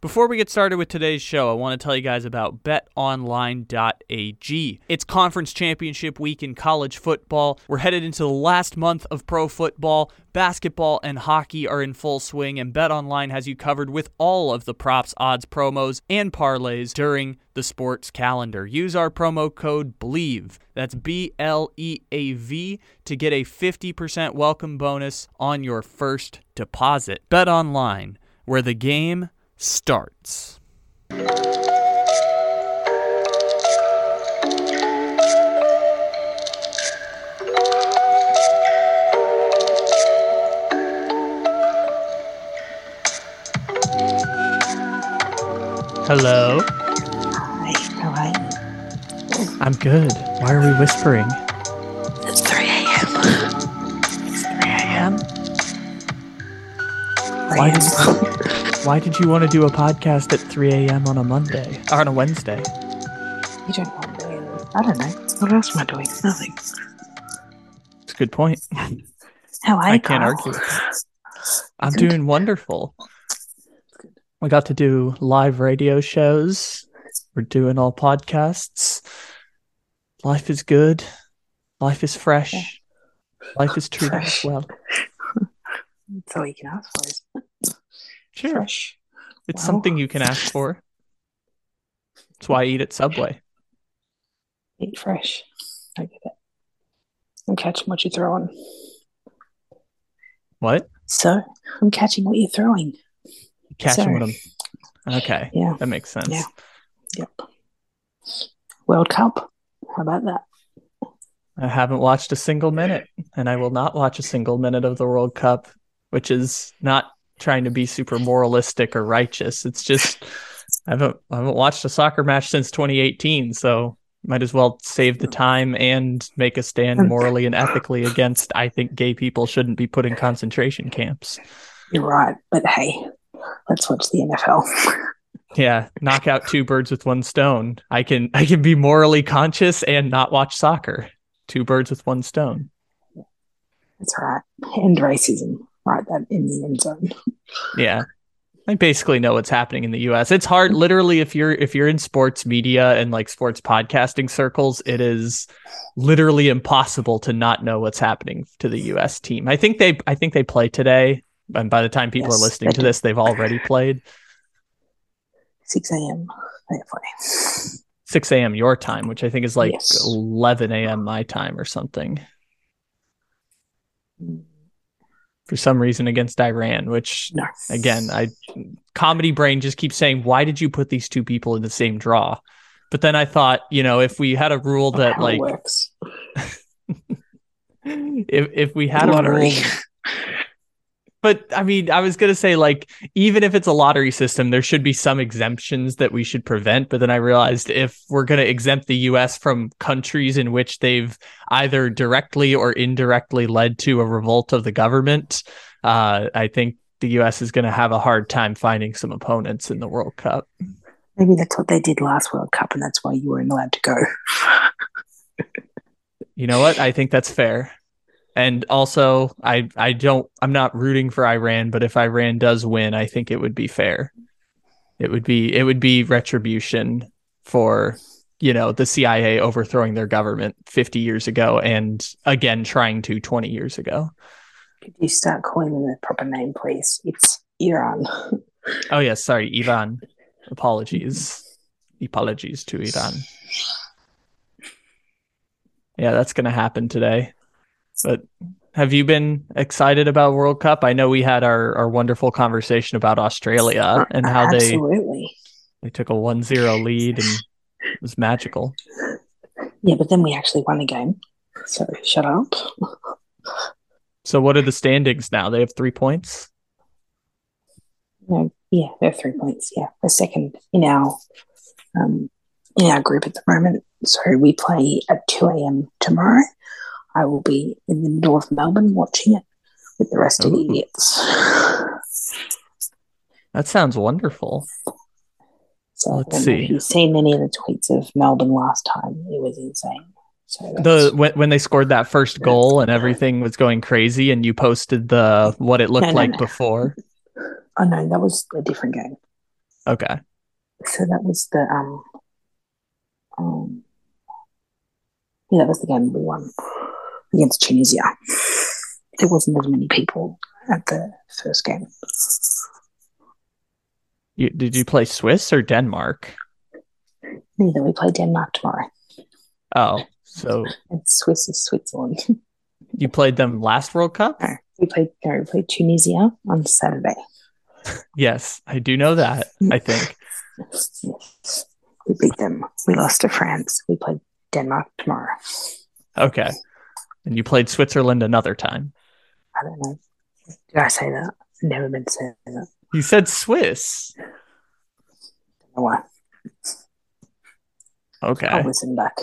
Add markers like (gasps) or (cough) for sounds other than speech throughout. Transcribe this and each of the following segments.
Before we get started with today's show, I want to tell you guys about betonline.ag. It's conference championship week in college football. We're headed into the last month of pro football. Basketball and hockey are in full swing, and BetOnline has you covered with all of the props, odds, promos, and parlays during the sports calendar. Use our promo code BLEAV, that's B L E A V, to get a 50% welcome bonus on your first deposit. BetOnline, where the game starts. Hello. Hi, how are you? I'm good. Why are we whispering? It's 3 a.m. It's 3 a.m. Why did (laughs) (laughs) Why did you want to do a podcast at 3 a.m. on a Monday or on a Wednesday? you don't want to? I don't know. What else am I doing? Nothing. It's a good point. How? I can't argue. I'm Good. doing wonderful. We got to do live radio shows. We're doing all podcasts. Life is good. Life is fresh. Yeah. Life is true Fresh. well. (laughs) That's all you can ask for? Sure. Fresh. It's Wow. something you can ask for. That's why I eat at Subway. Eat fresh. I get it. I'm catching what you're throwing. What? So, I'm catching what you're throwing. Catching Sorry. what I'm. Okay. Yeah. That makes sense. Yeah. Yep. World Cup. How about that? I haven't watched a single minute, and I will not watch a single minute of the World Cup, which is not trying to be super moralistic or righteous. It's just I haven't I haven't watched a soccer match since 2018, so might as well save the time and make a stand morally and ethically against. I think gay people shouldn't be put in concentration camps. You're right. But hey, let's watch the NFL. Yeah, knock out two birds with one stone. I can I can be morally conscious and not watch soccer. Two birds with one stone. That's right. End racism. Right, that in the end zone. Yeah. I basically know what's happening in the US. It's hard literally if you're if you're in sports media and like sports podcasting circles, it is literally impossible to not know what's happening to the US team. I think they I think they play today. And by the time people Yes, are listening to do. this, they've already played. 6 a.m. They're 6 a.m. your time, which I think is like Yes. 11 a.m. my time or something. Mm. For some reason against Iran, which again, I comedy brain just keeps saying, why did you put these two people in the same draw? But then I thought, you know, if we had a rule that like (laughs) if if we had a rule (laughs) but I mean, I was gonna say like even if it's a lottery system, there should be some exemptions that we should prevent. But then I realized if we're gonna exempt the US from countries in which they've either directly or indirectly led to a revolt of the government, uh, I think the US is gonna have a hard time finding some opponents in the World Cup. Maybe that's what they did last World Cup, and that's why you weren't allowed to go. You know what? I think that's fair. And also, I I don't I'm not rooting for Iran, but if Iran does win, I think it would be fair. It would be it would be retribution for you know the CIA overthrowing their government 50 years ago and again trying to 20 years ago. Could you start calling them their proper name, please? It's Iran. (laughs) Oh yes, sorry, Iran. Apologies. Apologies to Iran. Yeah, that's going to happen today. But have you been excited about World Cup? I know we had our, our wonderful conversation about Australia and how they, Absolutely. they took a 1-0 lead and it was magical. Yeah, but then we actually won a game. So shut up. So what are the standings now? They have 3 points. No, yeah, they're three points. Yeah, we're second in our um, in our group at the moment. So we play at two a.m. tomorrow. I will be in the middle of Melbourne watching it with the rest of the idiots. That sounds wonderful. So Let's see. if you've seen any of the tweets of Melbourne last time. It was insane. So The when, when they scored that first goal and everything was going crazy and you posted the what it looked No, no, like no. before. oh no, that was a different game. Okay. So that was the um um yeah, that was the game we won against Tunisia. There wasn't as many people at the first game. You, did you play Swiss or Denmark? Neither. We play Denmark tomorrow. Oh, so And Swiss is Switzerland. you played them last World Cup? No, we played no, we played Tunisia on Saturday. Yes, I do know that. I think. (laughs) We beat them. We lost to France. We played Denmark tomorrow. Okay. And you played Switzerland another time. I don't know. Did I say that? Never been saying that. You said Swiss. Don't know why. Okay. I'll listen back.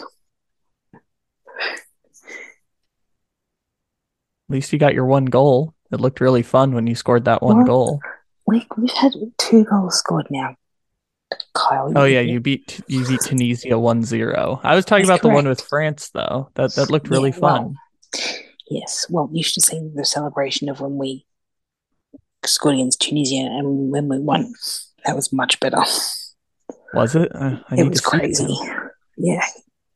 At least you got your one goal. It looked really fun when you scored that one What? goal. We, we've had two goals scored now. Kyle. Oh yeah, you beat you beat Tunisia 1-0. I was talking That's about the one with France though. That that looked really Yeah, well, fun. Yes. Well, you should see the celebration of when we scored against Tunisia and when we won. That was much better. Was it? Uh, I it was crazy. that. Yeah.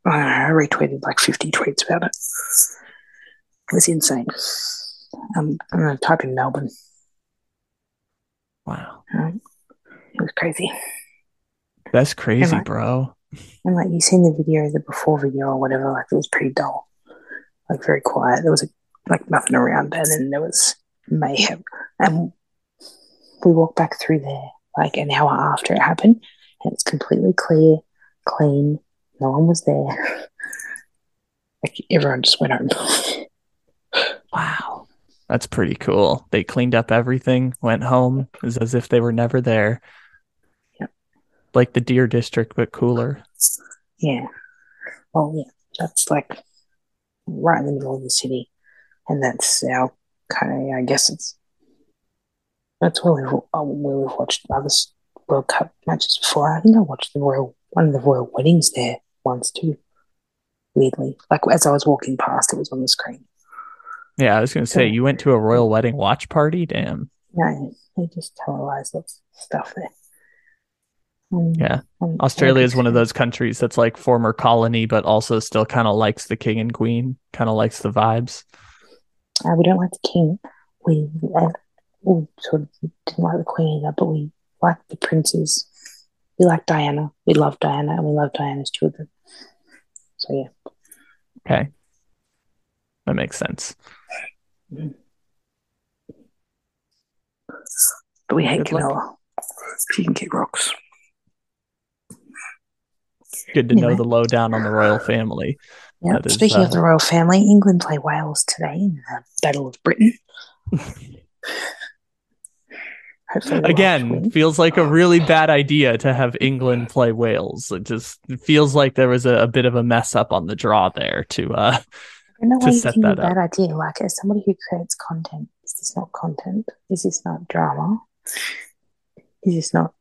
I retweeted like 50 tweets about it. It was insane. Um, I'm going to type in Melbourne. Wow. Um, it was crazy. That's crazy, right. bro. And like you seen the video, the before video or whatever, like it was pretty dull, like very quiet. There was a, like nothing around, and then there was mayhem. And we walked back through there like an hour after it happened, and it's completely clear, clean. No one was there. (laughs) Like everyone just went home. (laughs) Wow. That's pretty cool. They cleaned up everything, went home, it was as if they were never there. Yep. Like the Deer District, but cooler. Yeah. Well, yeah, that's like right in the middle of the city, and that's our kind of. I guess it's that's where we've uh, where we've watched other World Cup matches before. I think I watched the royal one of the royal weddings there once too. Weirdly, like as I was walking past, it was on the screen. Yeah, I was gonna say you went to a royal wedding watch party. Damn. Yeah, they just televised of stuff there. Um, Yeah. um, Australia is one of those countries that's like former colony, but also still kind of likes the king and queen, kind of likes the vibes. Uh, we don't like the king. We, uh, we sort of didn't like the queen either, but we like the princes. We like Diana. We love Diana, and we love Diana's children. So yeah, Okay. That makes sense. but we hate Good luck. Camilla. She can kick rocks. Good to know the lowdown on the royal family. Yeah. That is, Speaking uh, of the royal family, England play Wales today in the Battle of Britain. (laughs) Hopefully, the Welsh Again, feels like a really bad idea to have England play Wales. It just it feels like there was a, a bit of a mess up on the draw there to uh I don't know (laughs) to why you set think it's a bad idea. Like, as somebody who creates content, is this not content? Is this not drama? Is this not?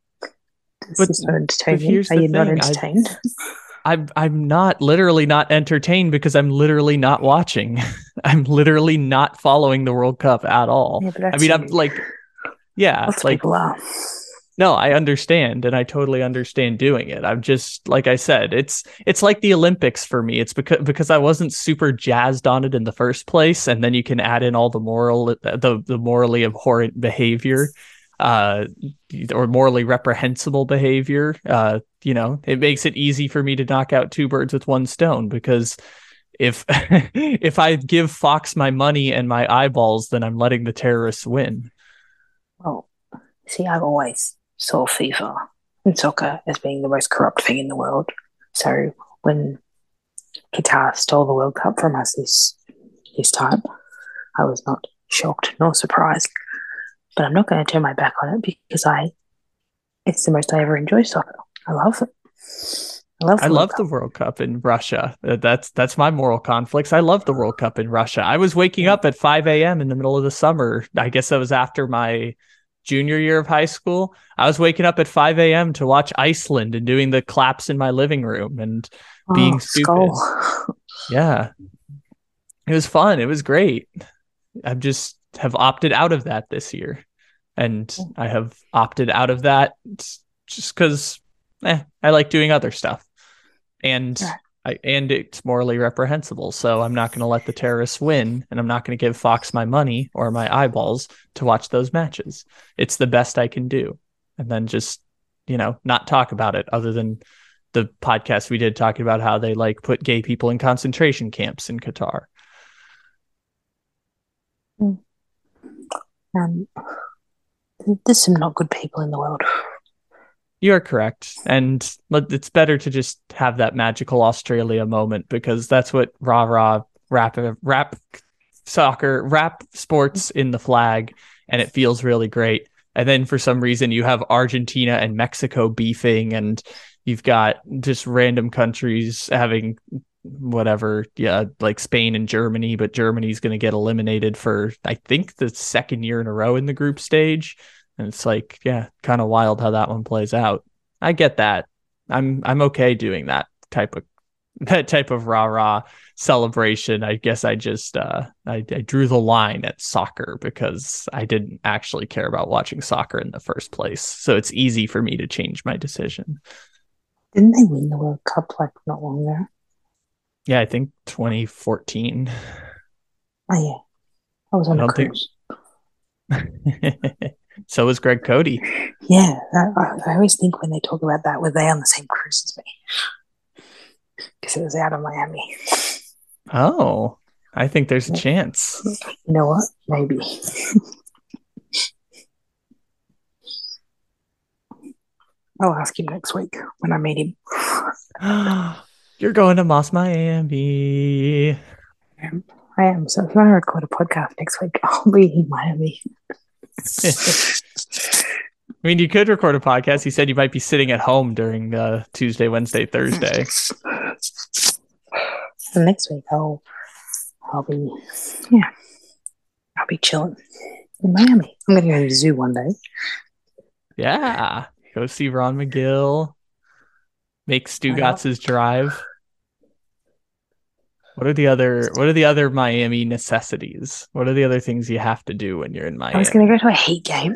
But- not entertaining? here's Are the you thing, I- entertained? (laughs) I'm I'm not literally not entertained because I'm literally not watching. (laughs) I'm literally not following the World Cup at all. Yeah, I mean, I'm like, yeah, Lots like no, I understand and I totally understand doing it. I'm just like I said, it's it's like the Olympics for me. It's because because I wasn't super jazzed on it in the first place, and then you can add in all the moral the the morally abhorrent behavior, uh, or morally reprehensible behavior. Uh, you know, it makes it easy for me to knock out two birds with one stone because. If (laughs) if I give Fox my money and my eyeballs, then I'm letting the terrorists win. Well, see, I've always saw FIFA and soccer as being the most corrupt thing in the world. So when Qatar stole the World Cup from us this this time, I was not shocked nor surprised. But I'm not going to turn my back on it because I it's the most I ever enjoy soccer. I love it. I love. I World love the World Cup in Russia. Uh, That's that's my moral conflicts. I love the World Cup in Russia. I was waking up at 5 a.m. in the middle of the summer. I guess that was after my junior year of high school. I was waking up at 5 a.m. to watch Iceland and doing the claps in my living room. And being Oh, stupid. Skull. (laughs) yeah, it was fun. It was great. I've just have opted out of that this year. And I have opted out of that just because eh, I like doing other stuff, and Right. I and it's morally reprehensible. So I'm not going to let the terrorists win, and I'm not going to give Fox my money or my eyeballs to watch those matches. It's the best I can do, and then just you know not talk about it other than the podcast we did talking about how they like put gay people in concentration camps in Qatar. Um, there's some not good people in the world. You are correct. And it's better to just have that magical Australia moment because that's what rah rah rap rap soccer rap sports in the flag and it feels really great. And then for some reason you have Argentina and Mexico beefing and you've got just random countries having whatever yeah like Spain and Germany but Germany's going to get eliminated for I think the second year in a row in the group stage. And it's like yeah kind of wild how that one plays out. I get that. I'm I'm okay doing that type of (laughs) that type of rah rah celebration. I guess I just uh I, I drew the line at soccer because I didn't actually care about watching soccer in the first place. So it's easy for me to change my decision. Didn't they win the World Cup like not long ago? Yeah I think 2014 Oh yeah, I was on I a don't think- cruise. (laughs) so was Greg Cote. Yeah, I, I- I always think when they talk about that, were they on the same cruise as me? (laughs) Because it was out of Miami. Oh, I think there's a chance. You know what? Maybe. (laughs) I'll ask him next week when I meet him. (gasps) You're going to Moss Miami. I am. So if you want to record a podcast next week, (laughs) I'll be in Miami. (laughs) I mean, you could record a podcast. You said you might be sitting at home during uh, Tuesday, Wednesday, Thursday. (sighs) And next week I'll I'll be yeah. I'll be chilling in Miami. I'm gonna go to the zoo one day. Yeah, go see Ron McGill. Make Stugatz's drive. What are the other What are the other Miami necessities? What are the other things you have to do when you're in Miami? I was gonna go to a heat game.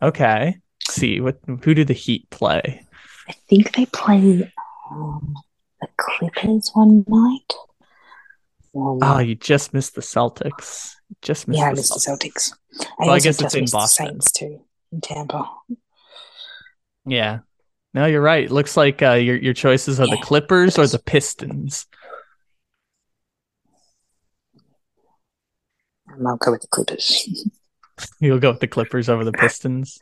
Okay, Let's see what who do the Heat play? I think they play um, the Clippers one night. Um, Oh, you just missed the Celtics. Just missed yeah, I the missed the Celtics. Celtics. I Well, I guess it's in Boston. Saints too in Tampa. Yeah. No, you're right. Looks like uh, your your choices are the Clippers or the Pistons. I'll go with the Clippers. (laughs) You'll go with the Clippers over the Pistons.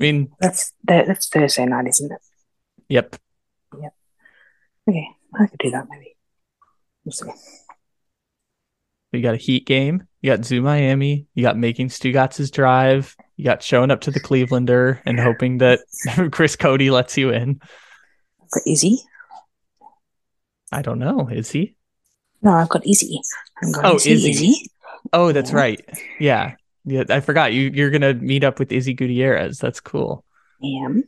I mean, That's that, that's Thursday night, isn't it? Yep. Yep. Okay, I could do that maybe. We'll see. You got a Heat game. You got Zoo Miami. You got making Stugatz's drive. You got showing up to the Clevelander and hoping that (laughs) Chris Cote lets you in. Got Izzy? I don't know. Is he? No, I've got Izzy. I'm going Oh, to Izzy. Izzy. Oh, that's Yeah. right. Yeah. Yeah. I forgot. You you're gonna meet up with Izzy Gutierrez. That's cool. I am.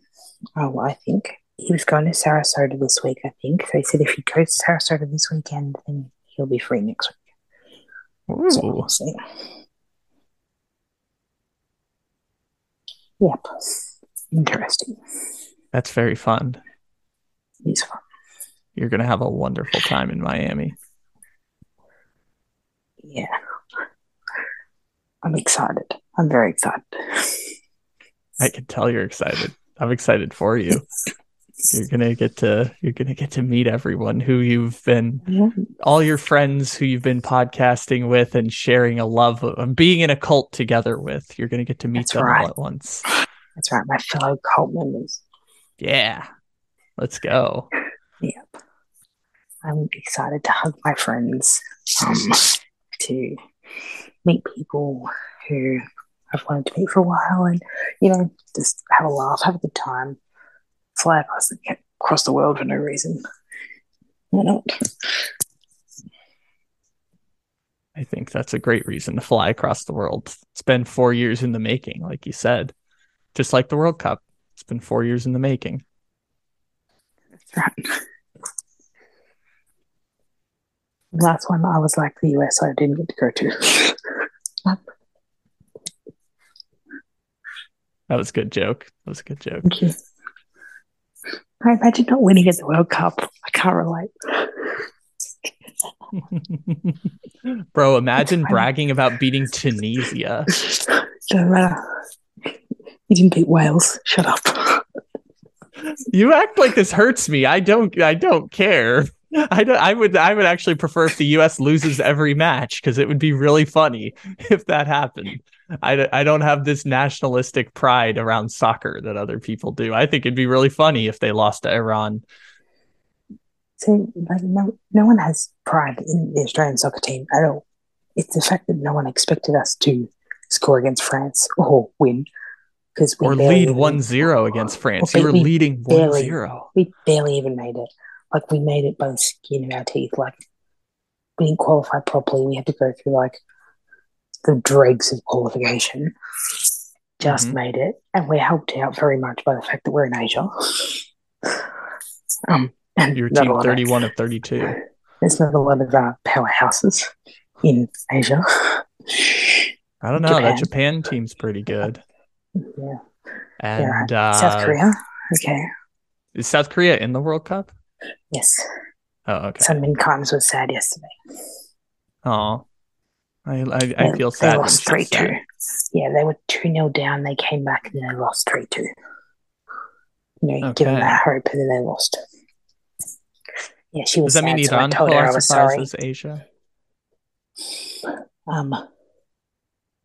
Oh, I think he was going to Sarasota this week. I think so. He said if he goes to Sarasota this weekend, then he'll be free next week. So Ooh. we'll. Yep, interesting. That's very fun. He's fun. You're gonna have a wonderful time in Miami. Yeah, I'm excited. I'm very excited. I can tell you're excited. I'm excited for you. (laughs) You're gonna get to you're gonna get to meet everyone who you've been Yeah, all your friends who you've been podcasting with and sharing a love of and being in a cult together with. You're gonna get to meet That's them right. all at once. that's right. My fellow cult members. Yeah. Let's go. Yep. I'm excited to hug my friends, um, to meet people who I've wanted to meet for a while, and you know, just have a laugh, have a good time, fly across the across the world for no reason. Why not? I think that's a great reason to fly across the world. It's been four years in the making, like you said. Just like the World Cup. It's been four years in the making. That's right. Last one I was like the US, I didn't get to go to. That was a good joke. That was a good joke. I imagine not winning at the World Cup. I can't relate. (laughs) Bro, imagine bragging about beating Tunisia. (laughs) Doesn't matter. You didn't beat Wales. Shut up. You act like this hurts me. I don't I don't care. I don't, I would I would actually prefer if the US loses every match because it would be really funny if that happened. I, I don't have this nationalistic pride around soccer that other people do. I think it'd be really funny if they lost to Iran. So, like, no, no one has pride in the Australian soccer team at all. It's the fact that no one expected us to score against France or win because we or lead 1-0 against France. You were leading 1-0. We barely even made it. Like we made it by the skin of our teeth. Like we didn't qualify properly. We had to go through like the dregs of qualification. Just mm-hmm. made it, and we're helped out very much by the fact that we're in Asia. Um, and your team thirty-one of, of thirty-two. There's not a lot of uh, powerhouses in Asia. I don't know. Japan. That Japan team's pretty good. Yeah. And yeah. Uh, South Korea. Okay. Is South Korea in the World Cup? Yes. Oh, okay. Min Kans was sad yesterday. Oh. I I, I feel sad. They lost three two. Yeah, they were two 0 down. They came back and then they lost three two. You know, okay. give them that hope, and then they lost. Yeah, she was. Does that sad, mean Iran so classifies as Asia? Um.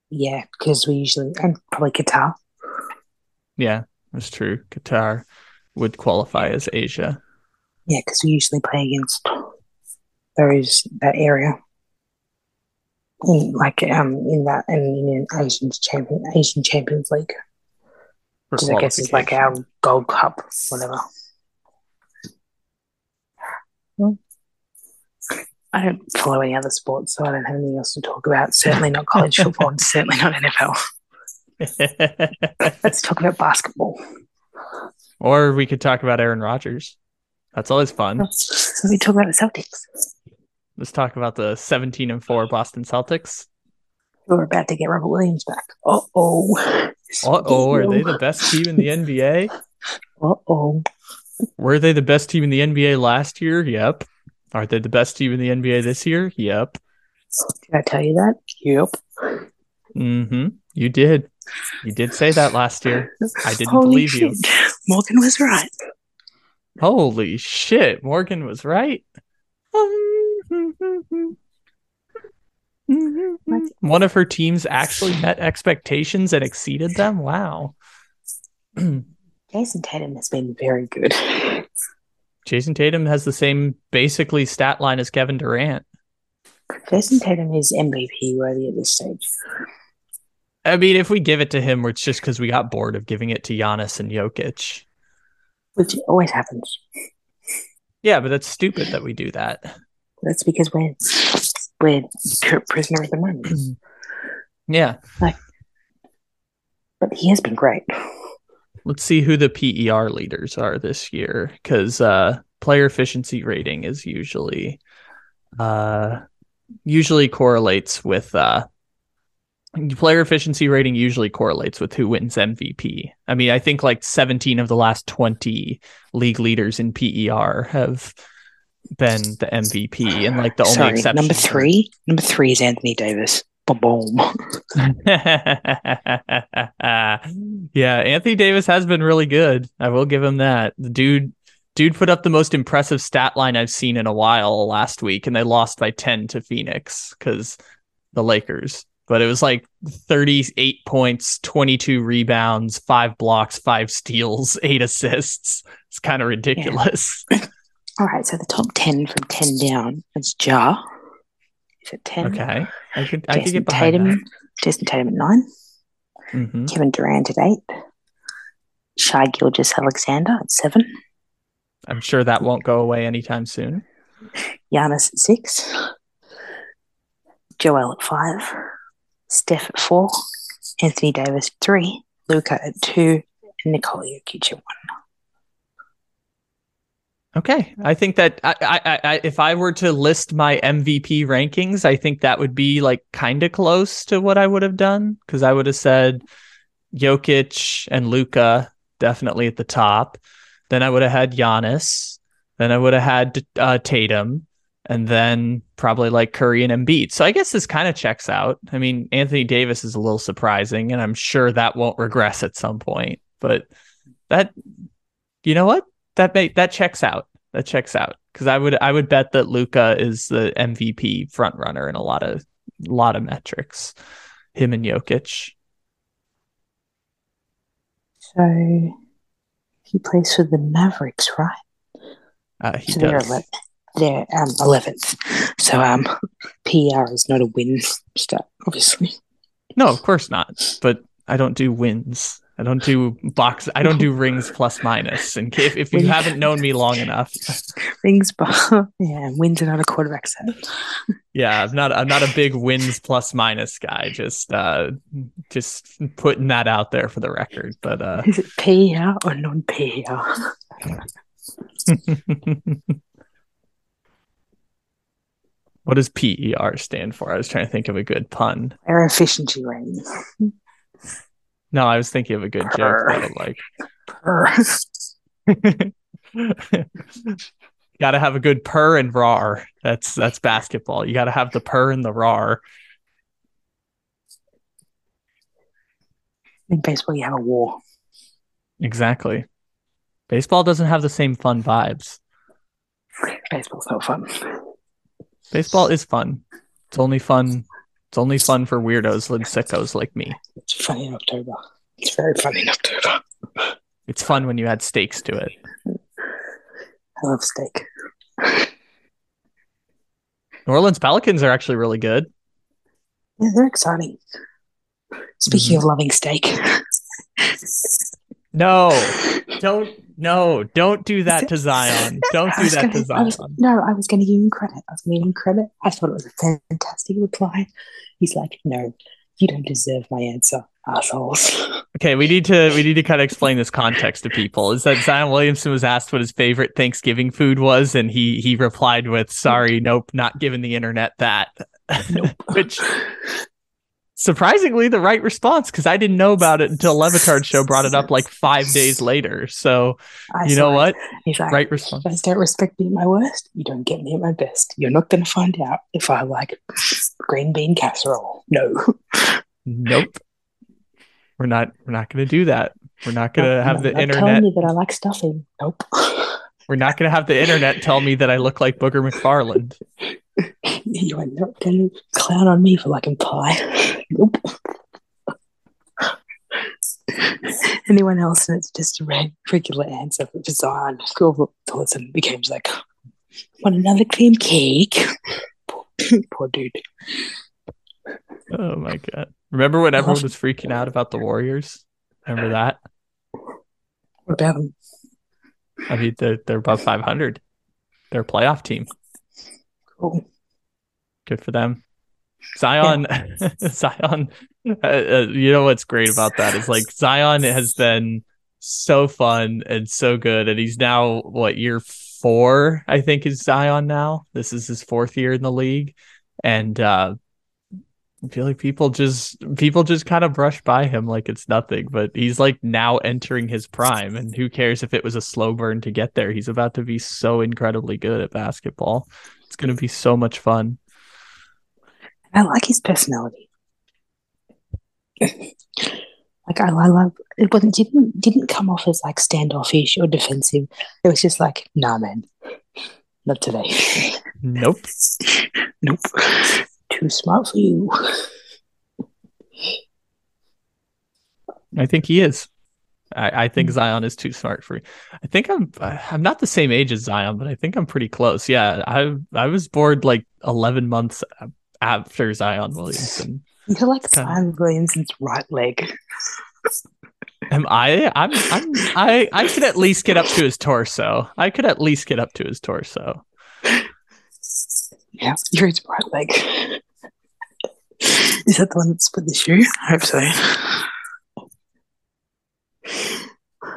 Yeah, because we usually and probably Qatar. Yeah, that's true. Qatar would qualify as Asia. Yeah, because we usually play against those that area in like um in that and in an Asian champion Asian Champions League. Which I guess is like our Gold Cup, whatever. I don't follow any other sports, so I don't have anything else to talk about. Certainly not college (laughs) football, and certainly not NFL. (laughs) Let's talk about basketball. Or we could talk about Aaron Rodgers. That's always fun. We talk about the Celtics. Let's talk about the 17 and 4 Boston Celtics. We're about to get Robert Williams back. Uh oh. Uh oh. Are they the best team in the NBA? Uh oh. Were they the best team in the NBA last year? Yep. Are they the best team in the NBA this year? Yep. Did I tell you that? Yep. Mm-hmm. You did. You did say that last year. I didn't Holy believe shit. you. Morgan was right. Holy shit. Morgan was right. One of her teams actually met expectations and exceeded them. Wow. (clears throat) Jayson Tatum has been very good. Jayson Tatum has the same basically stat line as Kevin Durant. Jayson Tatum is MVP worthy at this stage. I mean, if we give it to him, it's just because we got bored of giving it to Giannis and Jokic. Which always happens. Yeah, but that's stupid that we do that. That's because we're we're prisoner of the moment. (clears throat) yeah. Like, but he has been great. Let's see who the PER leaders are this year, because uh, player efficiency rating is usually uh, usually correlates with uh, player efficiency rating usually correlates with who wins MVP. I mean, I think like 17 of the last 20 league leaders in PER have been the MVP, and like the only Sorry, exception. Number three, number three is Anthony Davis. Boom, boom. (laughs) yeah, Anthony Davis has been really good. I will give him that. The dude, dude put up the most impressive stat line I've seen in a while last week, and they lost by ten to Phoenix because the Lakers. But it was like 38 points, 22 rebounds, five blocks, five steals, (laughs) eight assists. It's kind of ridiculous. Yeah. All right, so the top ten from ten down. It's Ja. Is it ten? Okay, I could I could get behind Tatum. That. Jayson Tatum at 9 mm-hmm. Kevin Durant at eight. Shai Gilgeous-Alexander at seven. I'm sure that won't go away anytime soon. Giannis at six. Joel at five. Steph at four. Anthony Davis three. Luka at two. And Nikola Jokic at one. Okay, I think that I, I, I, if I were to list my MVP rankings, I think that would be like kind of close to what I would have done because I would have said Jokic and Luka definitely at the top, then I would have had Giannis, then I would have had uh, Tatum, and then probably like Curry and Embiid. So I guess this kind of checks out. I mean, Anthony Davis is a little surprising, and I'm sure that won't regress at some point. But that, you know what? That may, that checks out. That checks out because I would I would bet that Luka is the MVP front runner in a lot of a lot of metrics. Him and Jokic. So he plays for the Mavericks, right? Uh, he so does. they're they're um eleventh. So um PR is not a win stat, obviously. No, of course not. But I don't do wins. I don't do box. I don't do (laughs) rings plus minus. And if, if you haven't known me long enough, (laughs) Rings bar (laughs) yeah, wins are not a quarterback set. yeah, I'm not. I'm not a big wins plus minus guy. Just, uh, just putting that out there for the record. But uh, Is it PR or non PR? What does PER stand for? I was trying to think of a good pun. Air efficiency rating. No, I was thinking of a good joke. Purr. That like, got to have a good purr and rar. That's that's basketball. You got to have the purr and the rar. In baseball, you have a war. Exactly. Baseball doesn't have the same fun vibes. Baseball's no fun. Baseball is fun. It's only fun. It's only fun for weirdos and sickos like me. It's funny in October. It's very funny in October. It's fun when you add steaks to it. I love steak. New Orleans Pelicans are actually really good. Yeah, they're exciting. Speaking mm-hmm. of loving steak, No, (laughs) don't. No, don't do that to (laughs) Zion. Don't do that gonna- to I was- Zion. no, I was going to give him credit. I was going to give him credit. I thought it was a fantastic reply. He's like, no, you don't deserve my answer, assholes. (laughs) Okay, we need to we need to kind of explain this context to people. Is that Zion Williamson was asked what his favorite Thanksgiving food was, and he he replied with, "Sorry, nope, not giving the internet that." Nope. (laughs) Which surprisingly the right response because I didn't know about it until Le Batard show brought it up like (laughs) five days later. So I you know it. what? He's like, Right response. You guys don't respect me at my worst. You don't get me at my best. You're not going to find out if I like green bean casserole. No. (laughs) Nope. We're not we're not gonna do that. We're not gonna have the Not internet telling me that I like stuffing. Nope. we're not gonna have the internet tell me that I look like Booger McFarland. (laughs) (laughs) you are not to clown on me for liking pie. (laughs) Nope. (laughs) Anyone else, and it's just a regular answer for Zion. All of a sudden becomes like, want another cream cake? Poor, poor dude. Oh my god. Remember when everyone was freaking out about the Warriors? Remember that? What about him? I mean, they're they're above 500. They're a playoff team. Cool. Good for them. Zion, (laughs) Zion. Uh, uh, you know what's great about that is like Zion has been so fun and so good, and he's now what year four? I think is Zion now. This is his fourth year in the league, and uh, I feel like people just people just kind of brush by him like it's nothing. But he's like now entering his prime, and who cares if it was a slow burn to get there? He's about to be so incredibly good at basketball. It's going to be so much fun. I like his personality. like I, I love it wasn't didn't didn't come off as like standoffish or defensive. It was just like, nah man. Not today. Nope. (laughs) nope. Too smart for you. I think he is. I, I think hmm. Zion is too smart for me. I think I'm uh, I'm not the same age as Zion, but I think I'm pretty close. Yeah, I I was bored like 11 months after Zion Williamson. You're like. Zion Williamson's right leg. Am I? I'm I'm I I could at least get up to his torso. I could at least get up to his torso. Yeah, you're his right leg. Is that the one that split the shoe? I hope so.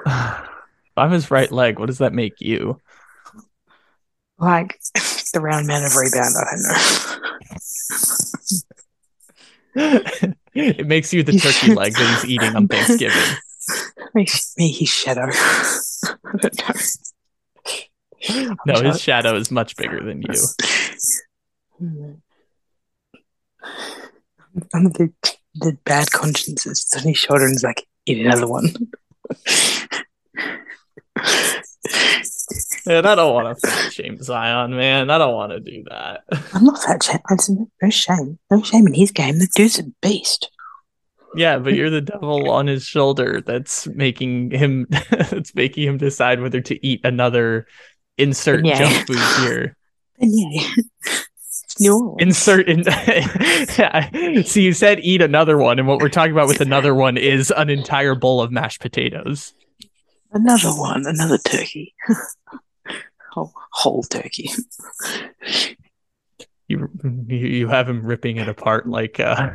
(sighs) I'm his right leg. What does that make you? Like (laughs) the round man of rebound, I don't know. (laughs) it makes you the turkey leg that he's (laughs) eating on Thanksgiving. Makes me his shadow. I don't know. No, his shadow is much bigger than you. Hmm. And the, the bad conscience is on his shoulder and is like, eat another one. Man, I don't want to fat shame Zion, man. I don't want to do that. (laughs) I'm not fat shame. No shame. No shame in his game. The dude's a beast. Yeah, but you're the devil on his shoulder that's making him (laughs) that's making him decide whether to eat another insert Yeah. junk food here. (laughs) Yeah, Orleans. Insert in So you said eat another one, and what we're talking about with another one is an entire bowl of mashed potatoes. Another one, another turkey. Whole, whole turkey. You you, have him ripping it apart like uh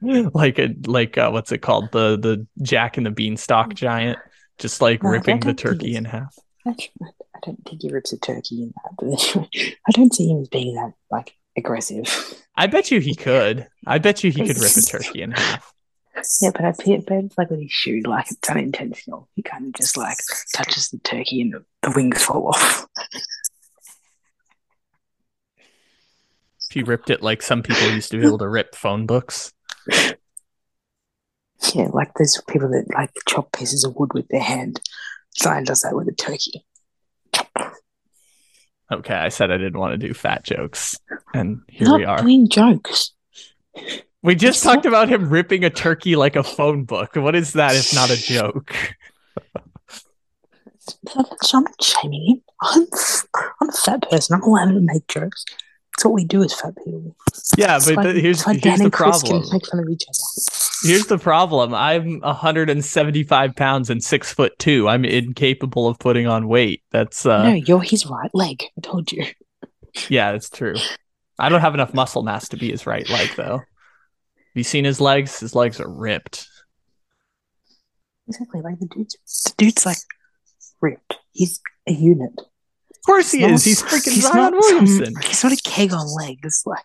(laughs) like a like uh, what's it called? The the Jack and the Beanstalk giant. Just like No, ripping the turkey in half. I don't think he rips a turkey in that. But (laughs) I don't see him as being that like aggressive. I bet you he could. I bet you he could rip a turkey in half. Yeah, but I feel but it's like with his shoe, like it's unintentional. He kind of just like touches the turkey and the, the wings fall off. If he ripped it like some people used to be able to rip phone books. Yeah, like there's people that like chop pieces of wood with their hand. Zion does that with a turkey. Okay, I said I didn't want to do fat jokes. And here Not we are. doing jokes. We just talked about him ripping a turkey like a phone book. What is that if not a joke? I'm not shaming him. I'm, I'm a fat person. I'm allowed to make jokes. That's what we do as fat people. Yeah, It's but like- the- here's, like here's the problem. make fun of each other. Here's the problem. I'm 175 pounds and six foot two. I'm incapable of putting on weight. That's uh no, you're his right leg. I told you. yeah, it's true. I don't have enough muscle mass to be his right leg though. Have you seen his legs? His legs are ripped. Exactly. Like the dude's the dude's like ripped. He's a unit. Of course he is. He's freaking he's Zion not some- Williamson. he's not a keg on legs. Like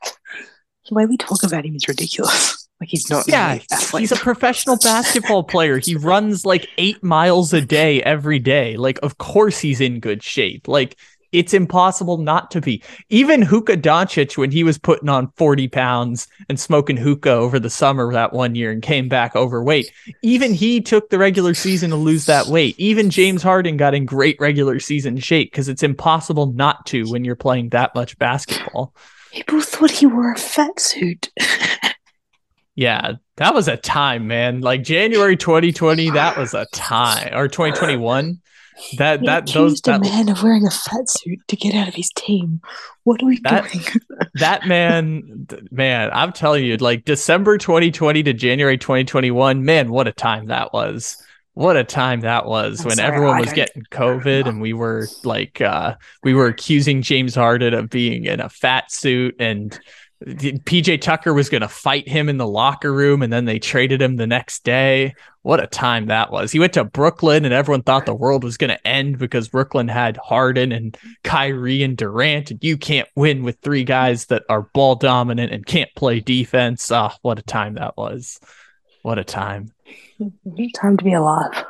the way we talk about him is ridiculous. (laughs) Like he's not. Yeah, athlete. he's a professional basketball player. He runs like eight miles a day every day. Like, of course he's in good shape. Like, it's impossible not to be. Even Hookah Doncic, when he was putting on 40 pounds and smoking hookah over the summer that one year and came back overweight, even he took the regular season to lose that weight. Even James Harden got in great regular season shape because it's impossible not to when you're playing that much basketball. People thought he wore a fat suit. (laughs) Yeah, that was a time, man. Like January 2020, that was a time, or 2021. That He that those accused a man of wearing a fat suit to get out of his team. What are we That- doing? (laughs) that man, man, I'm telling you, like December 2020 to January 2021, man, what a time that was. What a time that was I'm when sorry, everyone I was getting COVID and we were like, uh, we were accusing James Harden of being in a fat suit and PJ Tucker was going to fight him in the locker room and then they traded him the next day. What a time that was. He went to Brooklyn and everyone thought the world was going to end because Brooklyn had Harden and Kyrie and Durant and you can't win with three guys that are ball dominant and can't play defense. Ah, what a time that was. What a time. Time to be alive.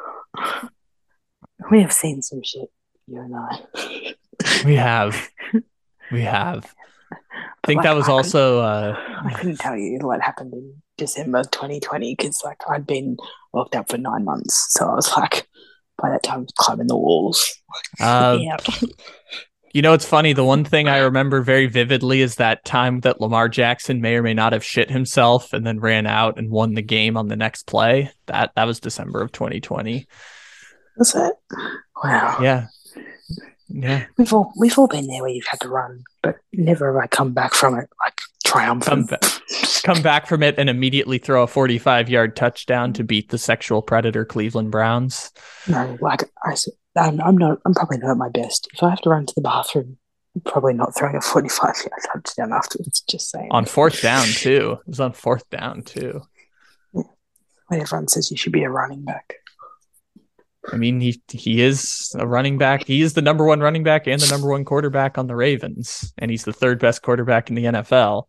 We have seen some shit, you and I. We have. We have. I think Like, that was I also uh I couldn't tell you what happened in December 2020 because, like, I'd been locked up for nine months. So I was like, by that time, climbing the walls. uh yeah. (laughs) You know, it's funny. The one thing I remember very vividly is that time that Lamar Jackson may or may not have shit himself and then ran out and won the game on the next play. That that was December of 2020. Was it? Wow. Yeah. Yeah. We've all we've all been there where you've had to run, but never have I come back from it like triumphant. Come Come back from it and immediately throw a 45 yard touchdown to beat the sexual predator Cleveland Browns. No, like I said, I'm, I'm not. I'm probably not at my best. If I have to run to the bathroom, I'm probably not throwing a 45 yard touchdown afterwards. Just saying. On fourth down, too. It was on fourth down, too. when everyone says you should be a running back. I mean, he he is a running back. He is the number one running back and the number one quarterback on the Ravens, and he's the third best quarterback in the NFL.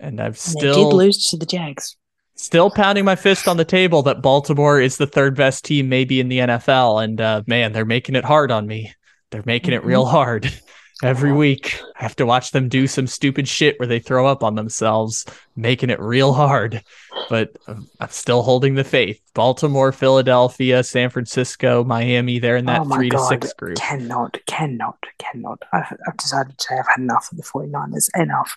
And I've And they did still lose to the Jags. Still pounding my fist on the table that Baltimore is the third best team, maybe in the NFL. And uh, man, they're making it hard on me. They're making it real mm-hmm. hard (laughs) every week. I have to watch them do some stupid shit where they throw up on themselves, making it real hard. But I'm still holding the faith. Baltimore, Philadelphia, San Francisco, Miami, they're in that oh three God. to six group. Cannot, cannot, cannot. I've, I've decided to say I've had enough of the 49ers, enough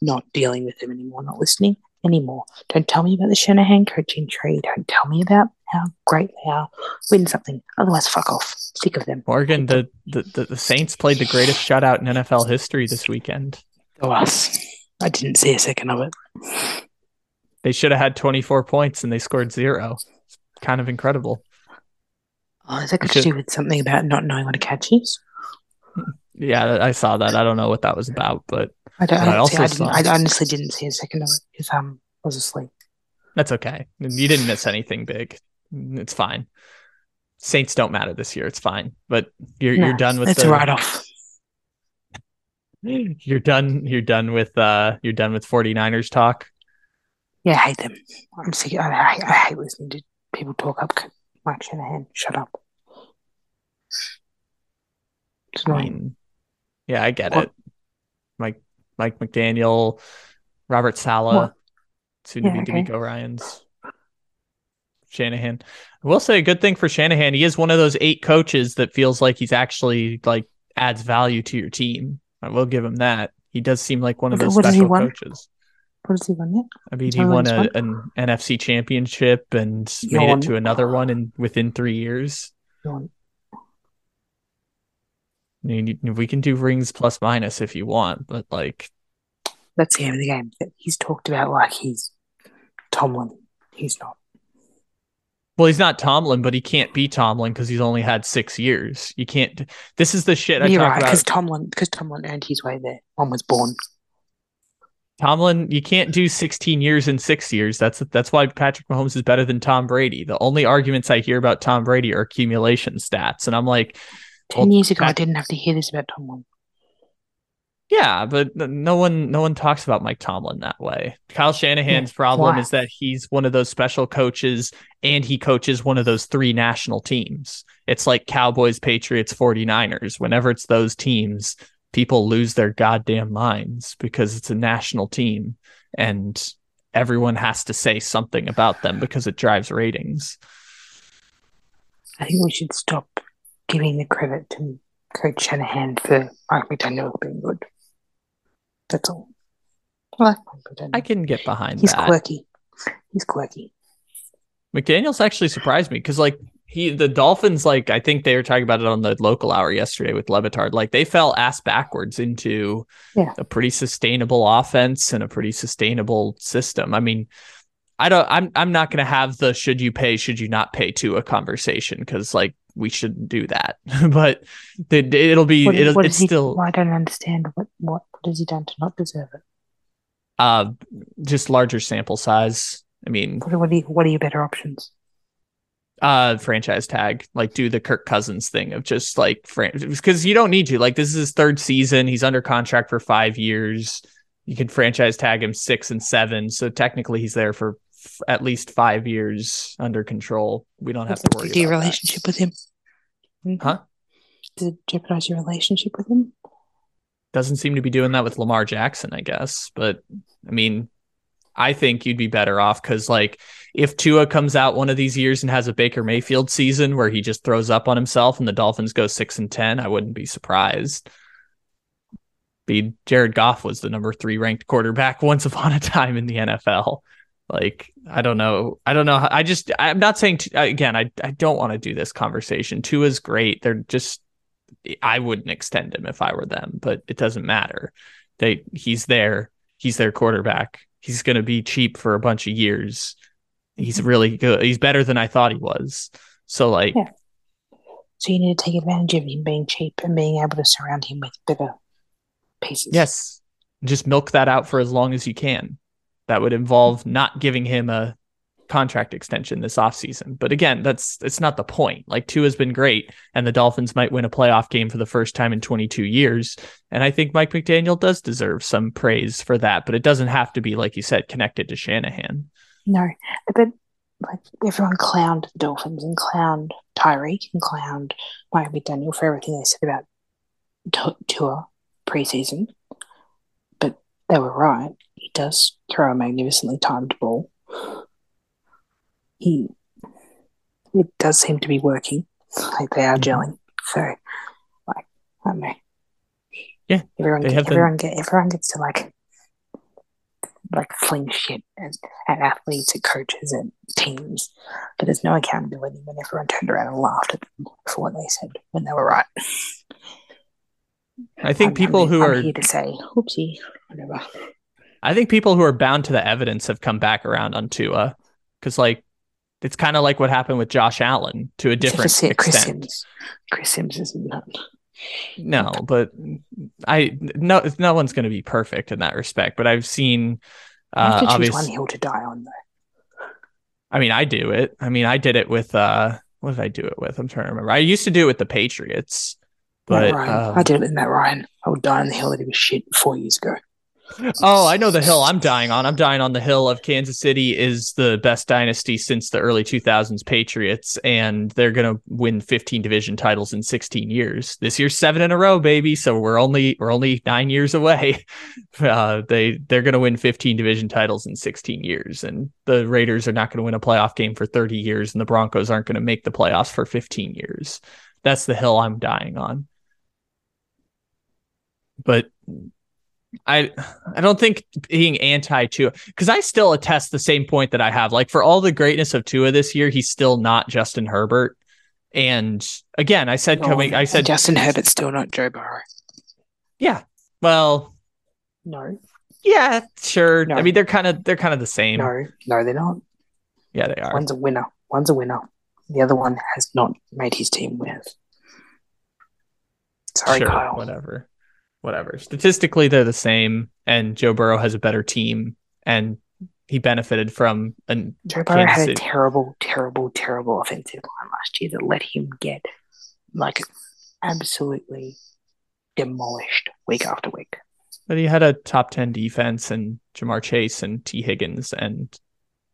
not dealing with them anymore, not listening anymore. Don't tell me about the Shanahan coaching tree. Don't tell me about how great they are. Win something. Otherwise, fuck off. Sick of them. Morgan, the, the, the, Saints played the greatest shutout in NFL history this weekend. Oh, Go us. I didn't see a second of it. They should have had 24 points and they scored zero. It's kind of incredible. Oh, is that got to do with something about not knowing what a catch is? Yeah, I saw that. I don't know what that was about, but I don't. I, also see, I, I, honestly didn't see a second of it because um, I was asleep. That's okay. You didn't miss anything big. It's fine. Saints don't matter this year. It's fine. But you're no, you're done with it's the, a write off. (gasps) You're done. You're done with uh. You're done with 49ers talk. Yeah, I hate them. I'm sick. I, I, I hate listening to people talk up Mike Shanahan. Shut up. It's annoying. I mean, yeah, I get what? it. Mike McDaniel, Robert Saleh, soon to be okay. DeMeco Ryans. Shanahan. I will say a good thing for Shanahan. He is one of those eight coaches that feels like he's actually like adds value to your team. I will give him that. He does seem like one of those what special coaches. What does he win yet? I mean, he won a, an NFC championship and made it to another one in within three years. We can do rings plus minus if you want, but like that's the end of the game. He's talked about like he's Tomlin. He's not. Well, he's not Tomlin, but he can't be Tomlin because he's only had six years. You can't. This is the shit I You're talk right, about. Because Tomlin, because Tomlin earned his way there. One was born. Tomlin, you can't do 16 years in six years. That's that's why Patrick Mahomes is better than Tom Brady. The only arguments I hear about Tom Brady are accumulation stats, and I'm like, ten well, years ago, Pat- I didn't have to hear this about Tomlin. Yeah, but no one no one talks about Mike Tomlin that way. Kyle Shanahan's yeah. problem Why? is that he's one of those special coaches and he coaches one of those three national teams. It's like Cowboys, Patriots, 49ers. Whenever it's those teams, people lose their goddamn minds because it's a national team and everyone has to say something about them because it drives ratings. I think we should stop giving the credit to Coach Shanahan for Mike McDaniel being good. That's all. I like I can get behind that. He's that. quirky. He's quirky. McDaniel's actually surprised me because like he the Dolphins like I think they were talking about it on the local hour yesterday with Le Batard. Like they fell ass backwards into yeah. a pretty sustainable offense and a pretty sustainable system. I mean, I don't I'm I'm not gonna have the should you pay, should you not pay to a conversation because like we shouldn't do that. (laughs) but it, will be what, it'll, what it's still. I don't understand what what what has he done to not deserve it? Uh, just larger sample size. I mean, what, what are you, what are your better options? Uh, franchise tag, like do the Kirk Cousins thing of just like because you don't need to. Like this is his third season. He's under contract for five years. You can franchise tag him six and seven, so technically he's there for at least five years under control. We don't have to worry. Do your relationship that. with him? Hmm? Huh? Did it jeopardize your relationship with him? Doesn't seem to be doing that with Lamar Jackson, I guess. But I mean, I think you'd be better off because, like, if Tua comes out one of these years and has a Baker Mayfield season where he just throws up on himself and the Dolphins go six and ten, I wouldn't be surprised. Be Jared Goff was the number three ranked quarterback (laughs) once upon a time in the NFL. Like, I don't know. I don't know. I just, I'm not saying, to, again, I, I don't want to do this conversation. Tua is great. They're just, I wouldn't extend him if I were them, but it doesn't matter. They, he's there. He's their quarterback. He's going to be cheap for a bunch of years. He's really good. He's better than I thought he was. So, like, yeah. so you need to take advantage of him being cheap and being able to surround him with bigger pieces. Yes. Just milk that out for as long as you can that would involve not giving him a contract extension this offseason. But again, that's it's not the point. Like Tua has been great, and the Dolphins might win a playoff game for the first time in 22 years. And I think Mike McDaniel does deserve some praise for that, but it doesn't have to be, like you said, connected to Shanahan. No, but like everyone clowned the Dolphins and clowned Tyreek and clowned Mike McDaniel for everything they said about Tua preseason. But they were right. Does throw a magnificently timed ball. He it does seem to be working. Like they are mm-hmm. gelling. So like I don't know. Yeah. Everyone get, everyone get everyone gets to like like fling shit at, at athletes, at coaches, and teams, but there's no accountability when everyone turned around and laughed at them for what they said when they were right. I think I'm, people I'm, who I'm are here to say, "Oopsie," whatever. I think people who are bound to the evidence have come back around on Tua, because like it's kind of like what happened with Josh Allen to a different extent. Chris Sims, Chris Sims isn't that. No, but I no no one's going to be perfect in that respect. But I've seen uh, you obviously one hill to die on though. I mean, I do it. I mean, I did it with uh, what did I do it with? I'm trying to remember. I used to do it with the Patriots, but um, I did it with Matt Ryan. I would die on the hill that he was shit four years ago. Oh, I know the hill I'm dying on. I'm dying on the hill of Kansas City is the best dynasty since the early 2000s Patriots, and they're going to win 15 division titles in 16 years. This year's seven in a row, baby. So we're only we're only nine years away. (laughs) Uh, they they're going to win 15 division titles in 16 years, and the Raiders are not going to win a playoff game for 30 years, and the Broncos aren't going to make the playoffs for 15 years. That's the hill I'm dying on. But I I don't think being anti Tua because I still attest the same point that I have. Like for all the greatness of Tua this year, he's still not Justin Herbert. And again, I said coming, I said Justin Herbert's still not Joe Burrow. Yeah. Well. No. Yeah, sure. No. I mean, they're kind of they're kind of the same. No, no, they're not. Yeah, they are. One's a winner. One's a winner. The other one has not made his team winners. Sorry, sure, Kyle. Whatever whatever. Statistically, they're the same, and Joe Burrow has a better team, and he benefited from an. Joe Burrow had a terrible, terrible, terrible offensive line last year that let him get like absolutely demolished week after week. But he had a top ten defense and Ja'Marr Chase and Tee Higgins and.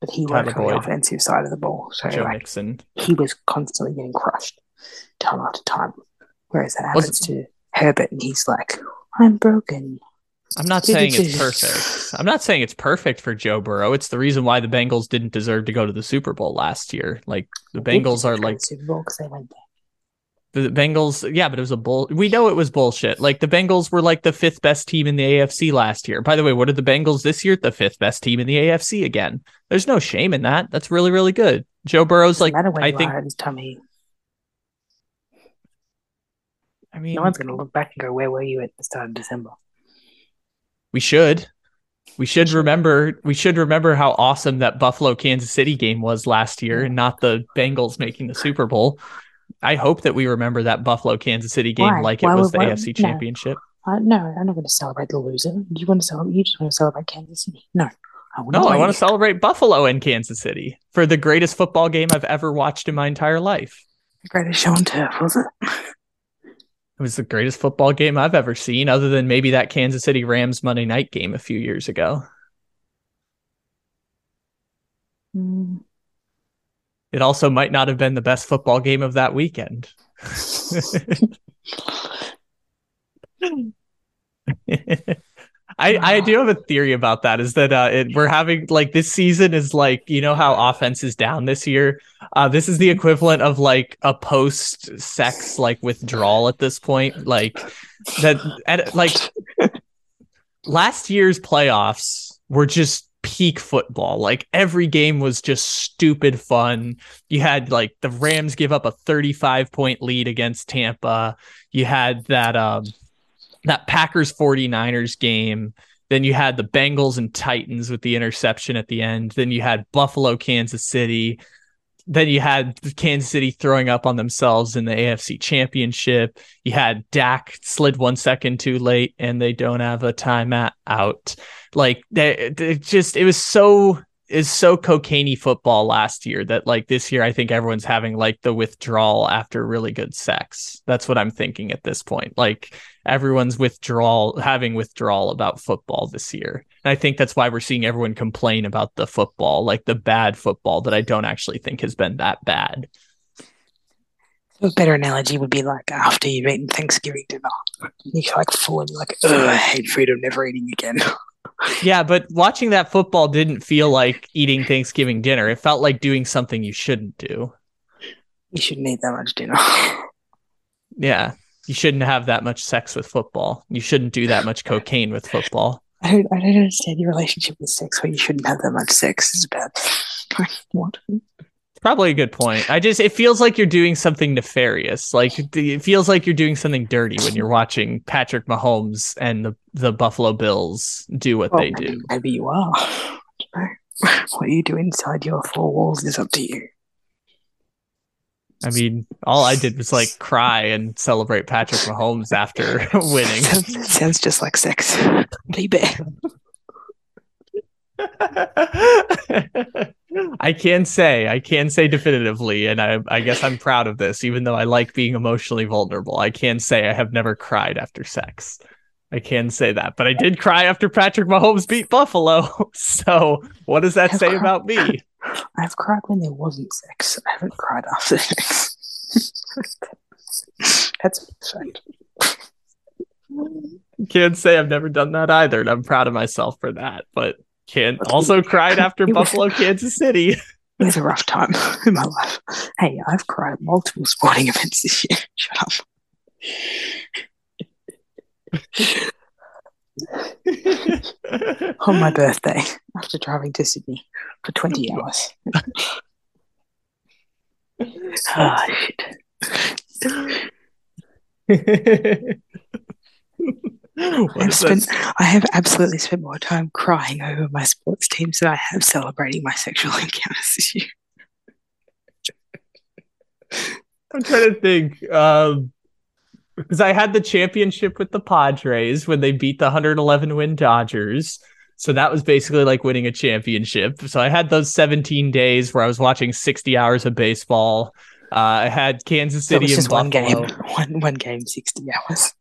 But he worked on the offensive side of the ball, so Joe like, Mixon. he was constantly getting crushed time after time. Whereas that happens to Herbert, and he's like, I'm broken. I'm not saying it's perfect. I'm not saying it's perfect for Joe Burrow. It's the reason why the Bengals didn't deserve to go to the Super Bowl last year. Like the Bengals are like Super Bowl because they went there. The Bengals, yeah, but it was a bull. We know it was bullshit. Like the Bengals were like the fifth best team in the AFC last year. By the way, what are the Bengals this year? The fifth best team in the AFC again. There's no shame in that. That's really, really good. Joe Burrow's like, I think. Tummy. I mean, no one's going to look back and go, "Where were you at the start of December?" We should. We should remember. We should remember how awesome that Buffalo Kansas City game was last year, and not the Bengals making the Super Bowl. I hope that we remember that Buffalo Kansas City game why? like it why, was the AFC Championship. No. Uh, no, I'm not going to celebrate the loser. You want to celebrate? You just want to celebrate Kansas City? No. I no, I want to celebrate Buffalo and Kansas City for the greatest football game I've ever watched in my entire life. The greatest show on turf, was it? (laughs) It was the greatest football game I've ever seen, other than maybe that Kansas City Rams Monday night game a few years ago. Mm. It also might not have been the best football game of that weekend. (laughs) (laughs) (laughs) I, I do have a theory about that is that uh, it, we're having like this season is like you know how offense is down this year. Uh, this is the equivalent of like a post sex like withdrawal at this point. Like that, at, like last year's playoffs were just peak football. Like every game was just stupid fun. You had like the Rams give up a 35 point lead against Tampa. You had that um that Packers 49ers game. Then you had the Bengals and Titans with the interception at the end. Then you had Buffalo, Kansas City. Then you had Kansas City throwing up on themselves in the AFC Championship. You had Dak slid one second too late, and they don't have a timeout out. Like they, they just, it was so is so cocainey football last year that like this year I think everyone's having like the withdrawal after really good sex. That's what I'm thinking at this point. Like everyone's withdrawal having withdrawal about football this year. And I think that's why we're seeing everyone complain about the football, like the bad football that I don't actually think has been that bad. A better analogy would be like after you've eaten Thanksgiving dinner, you're like full and you're like, Ugh, I hate food. I'm never eating again. (laughs) yeah, but watching that football didn't feel like eating Thanksgiving dinner. It felt like doing something you shouldn't do. You shouldn't eat that much dinner. (laughs) yeah, you shouldn't have that much sex with football. You shouldn't do that much cocaine with football. I don't, I don't understand your relationship with sex where you shouldn't have that much sex. Is bad. (laughs) what? Probably a good point. I just it feels like you're doing something nefarious. Like it feels like you're doing something dirty when you're watching Patrick Mahomes and the, the Buffalo Bills do what well, they do. Maybe you are. (sighs) What you do inside your four walls is up to you. I mean, all I did was like cry and celebrate Patrick Mahomes after (laughs) winning. Sounds, sounds just like sex, baby. (laughs) I can say, I can say definitively, and I, I guess I'm proud of this, even though I like being emotionally vulnerable. I can say I have never cried after sex. I can say that, but I did cry after Patrick Mahomes beat Buffalo. (laughs) So, what does that say cried, about me? (laughs) I've cried when there wasn't sex. I haven't cried after sex. (laughs) That's a fact. Can't say I've never done that either, and I'm proud of myself for that. But can also cried (laughs) after Buffalo, Kansas City. (laughs) It was a rough time (laughs) in my life. Hey, I've cried at multiple sporting events this year. Shut up. On my birthday, after driving to Sydney for 20 hours. Ah, oh, shit. (laughs) I've spent, I have absolutely spent more time crying over my sports teams than I have celebrating my sexual (laughs) encounters this year. I'm trying to think. Um, because I had the championship with the Padres when they beat the 111 win Dodgers. So that was basically like winning a championship. So I had those 17 days where I was watching 60 hours of baseball. Uh, I had Kansas City so and Buffalo. one game, (laughs) one, one game, 60 hours.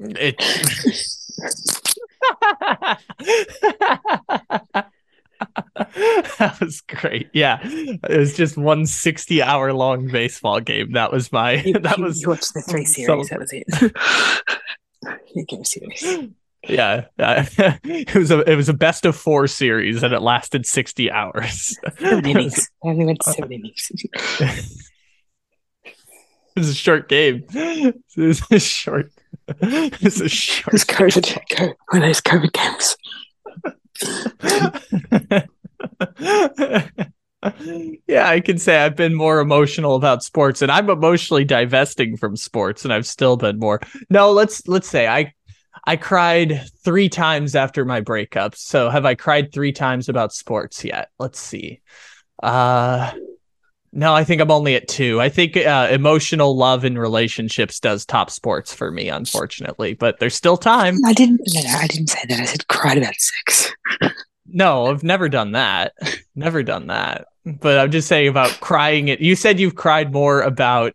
It. (laughs) that was great. Yeah, it was just one 60 hour long baseball game. That was my. You, (laughs) that you, was. You watched the three series. That was it. (laughs) you game series. Yeah, uh, it was a it was a best of four series, and it lasted sixty hours. Seven innings. I only went seven innings. it was a short game. It was a short (laughs) it's a short. It's COVID. COVID. One of those COVID games. (laughs) yeah, I can say I've been more emotional about sports, and I'm emotionally divesting from sports, and I've still been more. No, let's let's say I I cried three times after my breakup. So have I cried three times about sports yet? Let's see. Uh no, I think I'm only at two. I think uh, emotional love in relationships does top sports for me, unfortunately. But there's still time. I didn't. No, no, I didn't say that. I said cried about sex. no, I've never done that. never done that. But I'm just saying about crying. It. You said you've cried more about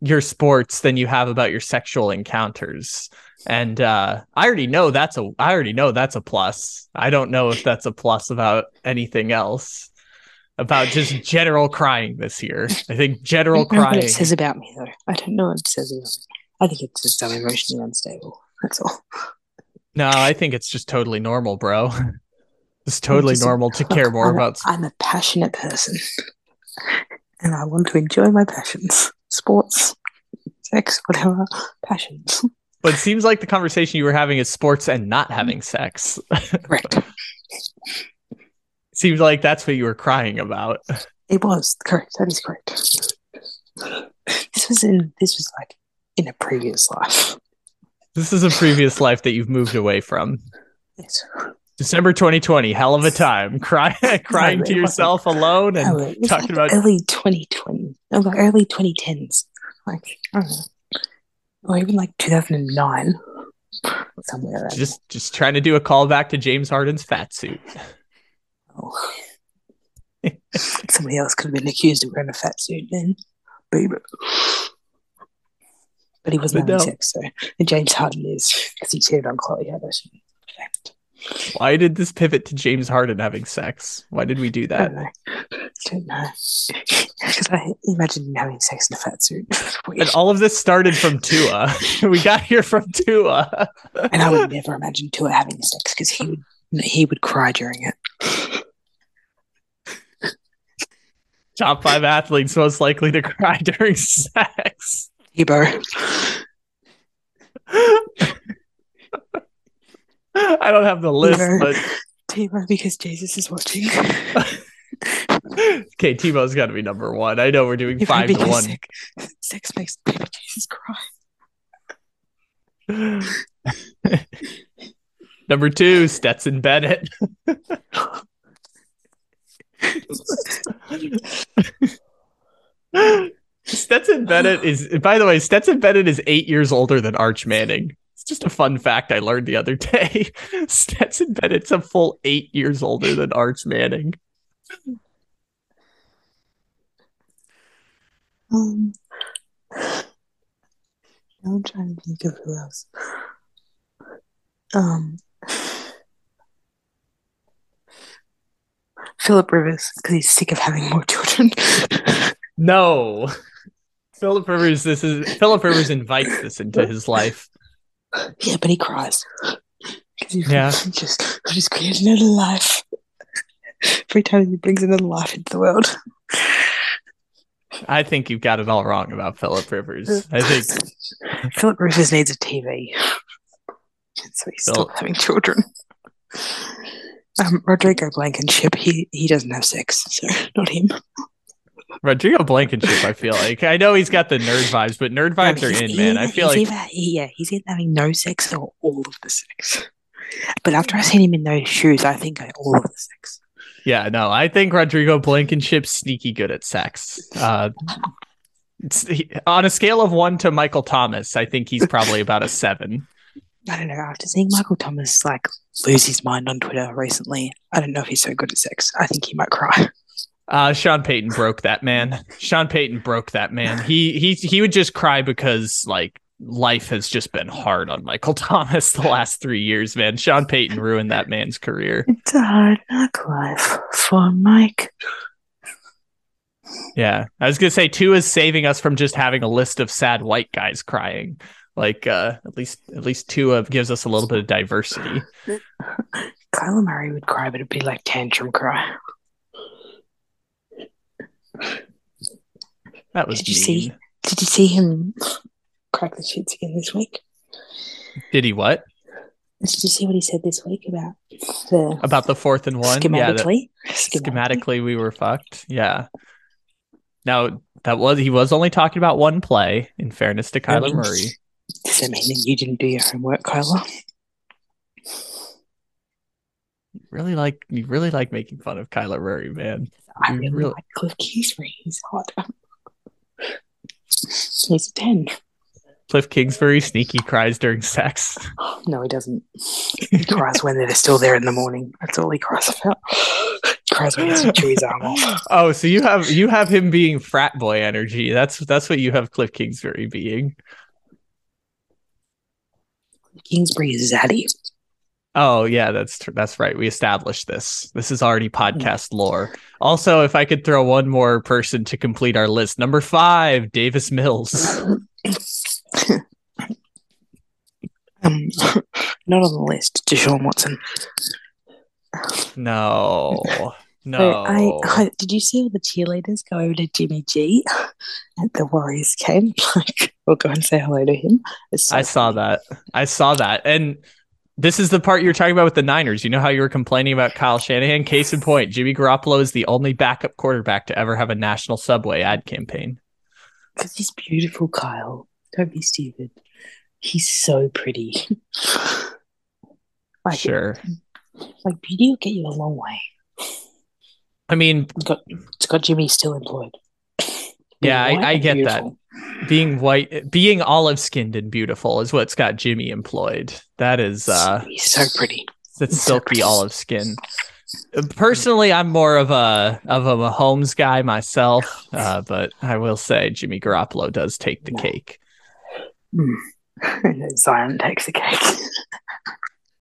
your sports than you have about your sexual encounters, and uh, I already know that's a. I already know that's a plus. I don't know if that's a plus about anything else about just general crying this year. I think general I crying. What it says about me, though. I don't know what it says about me. I think it's just I'm emotionally unstable. That's all. No, I think it's just totally normal, bro. (laughs) It's totally normal to care more I'm about. I'm a passionate person, and I want to enjoy my passions: sports, sex, whatever passions. But it seems like the conversation you were having is sports and not having sex. Correct. (laughs) Seems like that's what you were crying about. It was correct. That is correct. This was in this was like in a previous life. This is a previous life that you've moved away from. Yes. December 2020, hell of a time. Cry, (laughs) crying no, to yourself alone and oh, no, talking like about early 2020, no, like early 2010s, like I don't know, or even like 2009, somewhere. Just, just trying to do a callback to James Harden's fat suit. Oh. (laughs) Somebody else could have been accused of wearing a fat suit then. Baby. But he was not no. sex, so and James Harden is because he cheated on Khloe Kardashian. Why did this pivot to James Harden having sex? Why did we do that? don't know. I don't know. (laughs) Because I imagine him having sex in a fat suit. (laughs) And all of this started from Tua. we got here from Tua. And I would never imagine Tua having sex because he would he would cry during it. Top five athletes most likely to cry (laughs) during sex. Tebow. I don't have the list, No. but Tebow because Jesus is watching. (laughs) okay, Tebow's got to be number one. I know we're doing five to one. Sex, sex makes baby Jesus cry. (laughs) number two, Stetson Bennett. Stetson Bennett is, by the way, Stetson Bennett is eight years older than Arch Manning. It's just a fun fact I learned the other day. (laughs) Stetson Bennett's a full eight years older than Arch Manning. Um, I'm trying to think of who else. Um, Philip Rivers because he's sick of having more children. (laughs) No. Philip Rivers, this is Philip Rivers invites this into his life. yeah, but he cries. he Yeah. (laughs) he just just created another life. Every time he brings another life into the world. I think you've got it all wrong about Philip Rivers. I think (laughs) Philip Rivers needs a TV. So he's Phil- stopped having children. Um, Rodrigo Blankenship, he he doesn't have sex, so (laughs) not him. Rodrigo Blankenship, I feel like. I know he's got the nerd vibes, but nerd vibes No, are in, man. I feel like either, yeah, he's either having no sex or all of the sex. But after I seen him in those shoes, I think I all of the sex. Yeah, no, I think Rodrigo Blankenship's sneaky good at sex. Uh, he, on a scale of one to Michael Thomas, I think he's probably about a seven. I don't know. After seeing Michael Thomas like lose his mind on Twitter recently, I don't know if he's so good at sex. I think he might cry. (laughs) Uh, Sean Payton broke that man. Sean Payton broke that man. He he he would just cry because like life has just been hard on Michael (laughs) Thomas the last three years, man. Sean Payton ruined that man's career. It's a hard knock life for Mike. Yeah, I was gonna say Tua is saving us from just having a list of sad white guys crying. Like uh, at least at least Tua gives us a little bit of diversity. (laughs) Kyler Murray would cry, but it'd be like tantrum cry. That was Did you mean. see- Did you see him crack the shits again this week? Did he what Did you see what he said this week about the about the fourth and one? Yeah, that- schematically? schematically we were fucked. Yeah. Now that was he was only talking about one play. In fairness to Kyler mean- Murray, Does that mean that you didn't do your homework, Kyler? really like you really like making fun of Kyler Murray, man. I You really really- like Cliff Kingsbury. He's hot. He's a 10. Cliff Kingsbury sneaky cries during sex. (gasps) No, he doesn't. He cries when they're still there in the morning. That's all he cries about. He cries when he has to his arm off. (laughs) Oh, so you have you have him being frat boy energy. That's that's what you have Cliff Kingsbury being. Kingsbury is zaddy. Oh yeah, that's that's right. We established this. This is already podcast lore. Also, if I could throw one more person to complete our list, number five, Davis Mills. (laughs) Um, (laughs) not on the list, Deshaun Watson. No, So no. I, (laughs) I did you see all the cheerleaders go over to Jimmy G (laughs) at the Warriors game? (laughs) Like, we'll go and say hello to him. So I saw that. I saw that. And this is the part you're talking about with the Niners. You know how you were complaining about Kyle Shanahan? Case in point, Jimmy Garoppolo is the only backup quarterback to ever have a national subway ad campaign. Because he's beautiful, Kyle. Don't be stupid. He's so pretty. like, Sure. like beauty will get you a long way. I mean, It's got, it's got Jimmy still employed. (laughs) Yeah, I- I get that. being white, being olive skinned and beautiful is what's got Jimmy employed. That is, uh, he's so pretty. that's silky pretty. olive skin. Uh, Personally, I'm more of a of a Mahomes guy myself, uh, but I will say Jimmy Garoppolo does take the cake. Mm. (laughs) Zion takes the cake. (laughs)